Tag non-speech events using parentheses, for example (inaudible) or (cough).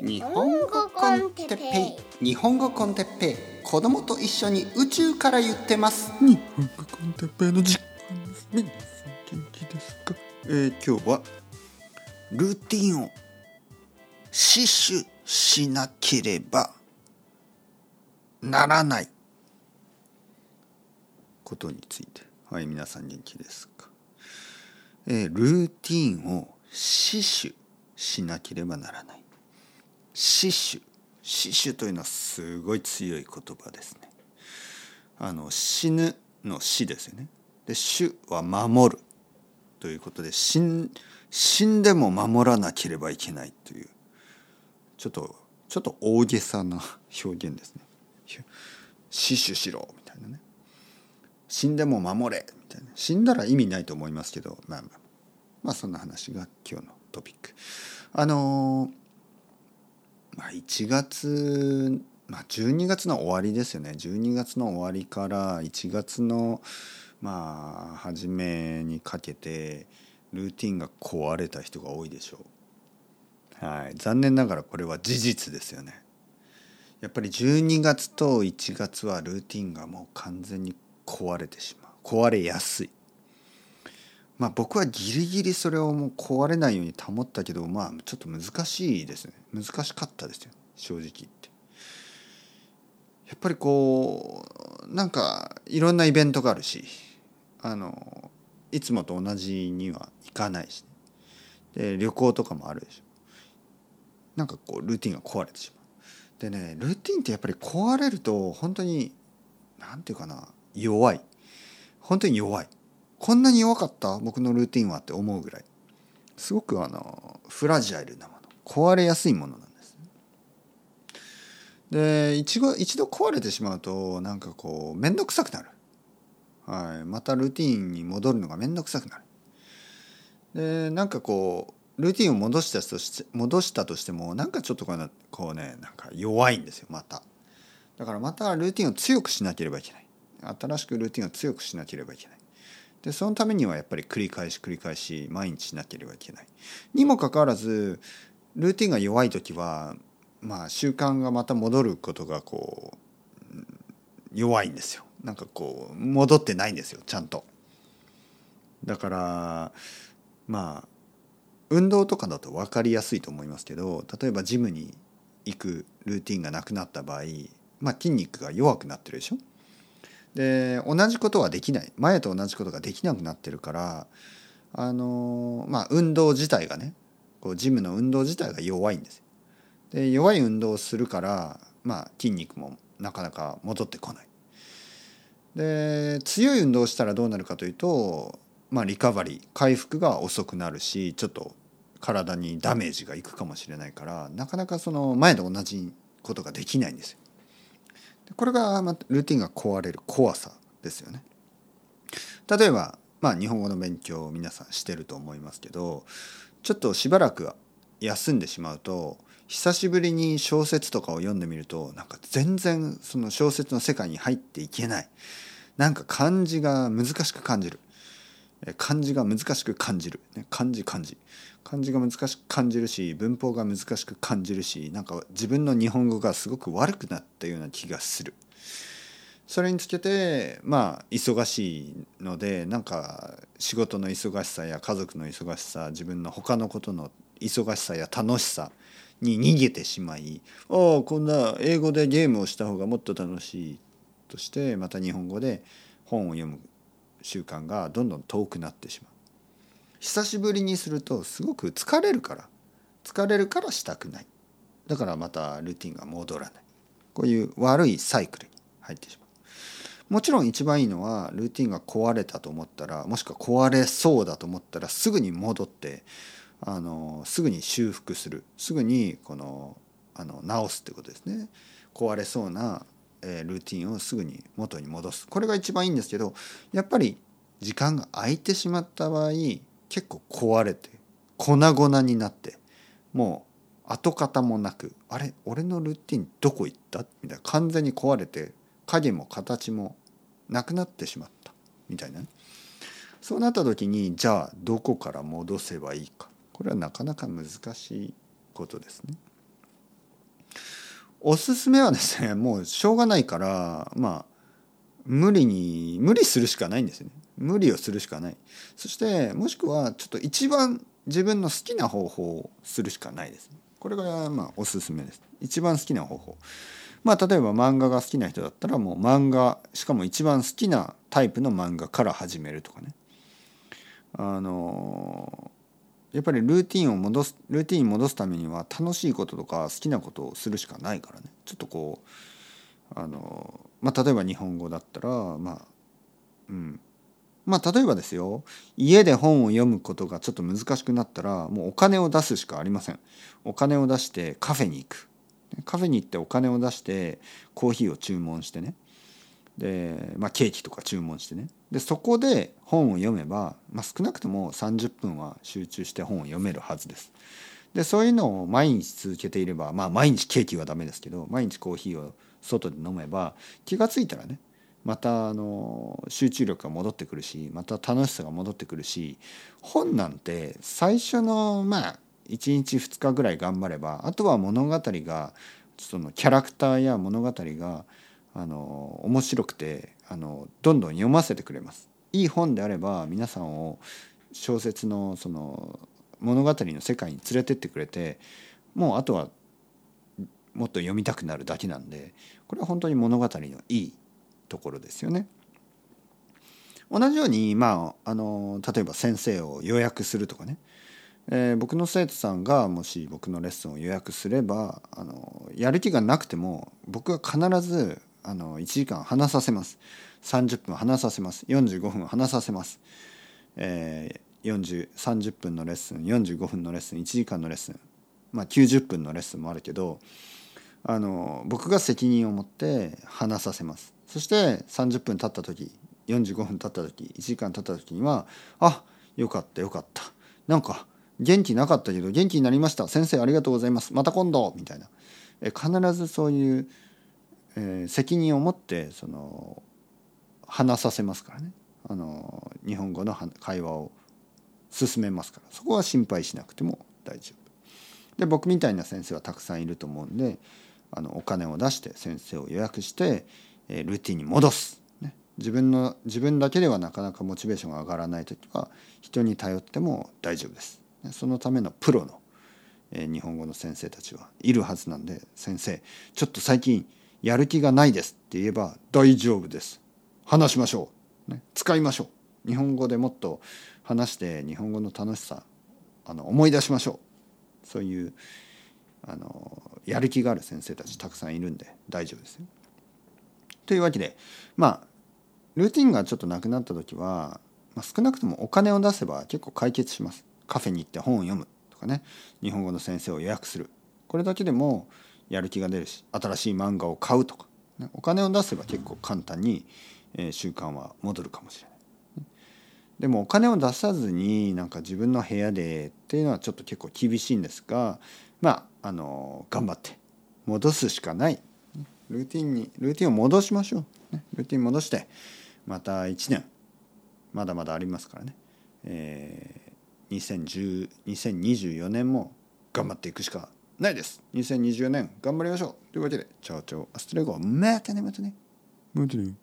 日本語コンテッペイ。日本語コンテッペイ。子供と一緒に宇宙から言ってます。日本語コンテッペイの時間です。皆さん元気ですか？えー、今日はルーティンを死守しなければならないことについて。はい皆さん元気ですか？えー、ルーティンを死守しなければならない死守。死守というのはすごい強い言葉ですね。あの死ぬの死ですよね。で主は守るということで死ん死んでも守らなければいけないというちょっとちょっと大げさな表現ですね。死守しろみたいなね。死んでも守れみたいな。死んだら意味ないと思いますけどまあまあ。まあそんな話が今日のトピック。あのまあ1月まあ12月の終わりですよね。12月の終わりから1月のまあ初めにかけてルーティンが壊れた人が多いでしょう。はい。残念ながらこれは事実ですよね。やっぱり12月と1月はルーティンがもう完全に壊れてしまう。壊れやすい。まあ僕はギリギリそれをもう壊れないように保ったけどまあちょっと難しいですね。難しかったですよ。正直言って。やっぱりこうなんかいろんなイベントがあるしあのいつもと同じには行かないし、で旅行とかもあるでしょ。なんかこうルーティンが壊れてしまう。でねルーティンってやっぱり壊れると本当に何て言うかな弱い。本当に弱い。こんなに弱かった？僕のルーティンはって思うぐらい。すごくあのフラジャイルなもの。壊れやすいものなんです。で一度一度壊れてしまうとなんかこう面倒くさくなる、はい、またルーティンに戻るのが面倒くさくなる。でなんかこうルーティンを戻したとして戻したとしてもなんかちょっとこうこうねなんか弱いんですよまた。だからまたルーティンを強くしなければいけない。新しくルーティンを強くしなければいけない。でそのためにはやっぱり繰り返し繰り返し毎日しなければいけない。にもかかわらずルーティンが弱い時はまあ習慣がまた戻ることがこう弱いんですよ。なんかこう戻ってないんですよちゃんと。だからまあ運動とかだと分かりやすいと思いますけど例えばジムに行くルーティンがなくなった場合、まあ、筋肉が弱くなってるでしょ。で同じことはできない。前と同じことができなくなってるからあのまあ運動自体がねこうジムの運動自体が弱いんですで弱い運動をするからまあ筋肉もなかなか戻ってこない。で強い運動をしたらどうなるかというとまあリカバリー回復が遅くなるしちょっと体にダメージがいくかもしれないからなかなかその前と同じことができないんですよ。これがルーティンが壊れる怖さですよね。例えば、まあ、日本語の勉強を皆さんしてると思いますけどちょっとしばらく休んでしまうと久しぶりに小説とかを読んでみるとなんか全然その小説の世界に入っていけないなんか漢字が難しく感じる漢字が難しく感じる。漢字漢字。漢字が難しく感じるし文法が難しく感じるしなんか自分の日本語がすごく悪くなったような気がする。それにつけてまあ忙しいのでなんか仕事の忙しさや家族の忙しさ自分の他のことの忙しさや楽しさに逃げてしまい「ああこんな英語でゲームをした方がもっと楽しい」としてまた日本語で本を読む。習慣がどんどん遠くなってしまう。久しぶりにするとすごく疲れるから。疲れるからしたくない。だからまたルーティンが戻らない。こういう悪いサイクルに入ってしまう。もちろん一番いいのはルーティンが壊れたと思ったらもしくは壊れそうだと思ったらすぐに戻ってあのすぐに修復する。すぐにこのあの直すってことですね。壊れそうなえルーティンをすぐに元に戻す。これが一番いいんですけどやっぱり時間が空いてしまった場合結構壊れて粉々になってもう跡形もなくあれ俺のルーティンどこ行った？みたいな完全に壊れて影も形もなくなってしまった。みたいな、ね、そうなった時にじゃあどこから戻せばいいか。これはなかなか難しいことですね。おすすめはですね (laughs) もうしょうがないからまあ無理に無理するしかないんですよね。無理をするしかない。そしてもしくはちょっと一番自分の好きな方法をするしかないです。これがまあおすすめです。一番好きな方法。まあ例えば漫画が好きな人だったらもう漫画しかも一番好きなタイプの漫画から始めるとかね。あのやっぱりルーティンを戻すルーティンに戻すためには楽しいこととか好きなことをするしかないからね。ちょっとこうあのまあ例えば日本語だったらまあうん。まあ例えばですよ。家で本を読むことがちょっと難しくなったらもうお金を出すしかありません。お金を出してカフェに行く。カフェに行ってお金を出してコーヒーを注文してね。で、まあ、ケーキとか注文してねでそこで本を読めば、まあ、少なくとも30分は集中して本を読めるはずです。でそういうのを毎日続けていればまあ毎日ケーキはダメですけど毎日コーヒーを外で飲めば気が付いたらねまたあの集中力が戻ってくるしまた楽しさが戻ってくるし本なんて最初のまあ1日2日ぐらい頑張ればあとは物語がそのキャラクターや物語があの面白くてあのどんどん読ませてくれます。いい本であれば皆さんを小説のその物語の世界に連れてってくれてもうあとはもっと読みたくなるだけなんでこれは本当に物語のいいところですよね。同じように、まあ、あの例えば先生を予約するとかね、えー、僕の生徒さんがもし僕のレッスンを予約すればあのやる気がなくても僕は必ずあの1時間話させます。30分話させます。45分話させます、えー、30分のレッスン45分のレッスン1時間のレッスン。まあ90分のレッスンもあるけどあの僕が責任を持って話させます。そして30分経った時45分経った時1時間経った時にはあよかったよかった。なんか元気なかったけど元気になりました。先生ありがとうございます。また今度。みたいな。え必ずそういうえー、責任を持ってその話させますからね。あの日本語の会話を進めますから。そこは心配しなくても大丈夫。で僕みたいな先生はたくさんいると思うんであのお金を出して先生を予約して、えー、ルーティンに戻す、ね、自分の自分だけではなかなかモチベーションが上がらない時は人に頼っても大丈夫です。そのためのプロの、えー、日本語の先生たちはいるはずなんで先生ちょっと最近やる気がないですって言えば大丈夫です。話しましょう、ね、使いましょう。日本語でもっと話して日本語の楽しさあの思い出しましょう。そういうあのやる気がある先生たちたくさんいるんで大丈夫ですよ。というわけでまあルーティンがちょっとなくなった時は、まあ、少なくともお金を出せば結構解決します。カフェに行って本を読むとかね。日本語の先生を予約する。これだけでもやる気が出るし新しい漫画を買うとか、ね、お金を出せば結構簡単に、えー、習慣は戻るかもしれない。でもお金を出さずになんか自分の部屋でっていうのはちょっと結構厳しいんですがまああの頑張って戻すしかない。ルーティンにルーティンを戻しましょう、ね、ルーティン戻してまた1年まだまだありますからね、えー、2010 2024年も頑張っていくしかないです。2020年頑張りましょう。というわけでチャオチャオアストレゴまたねまたね。またね。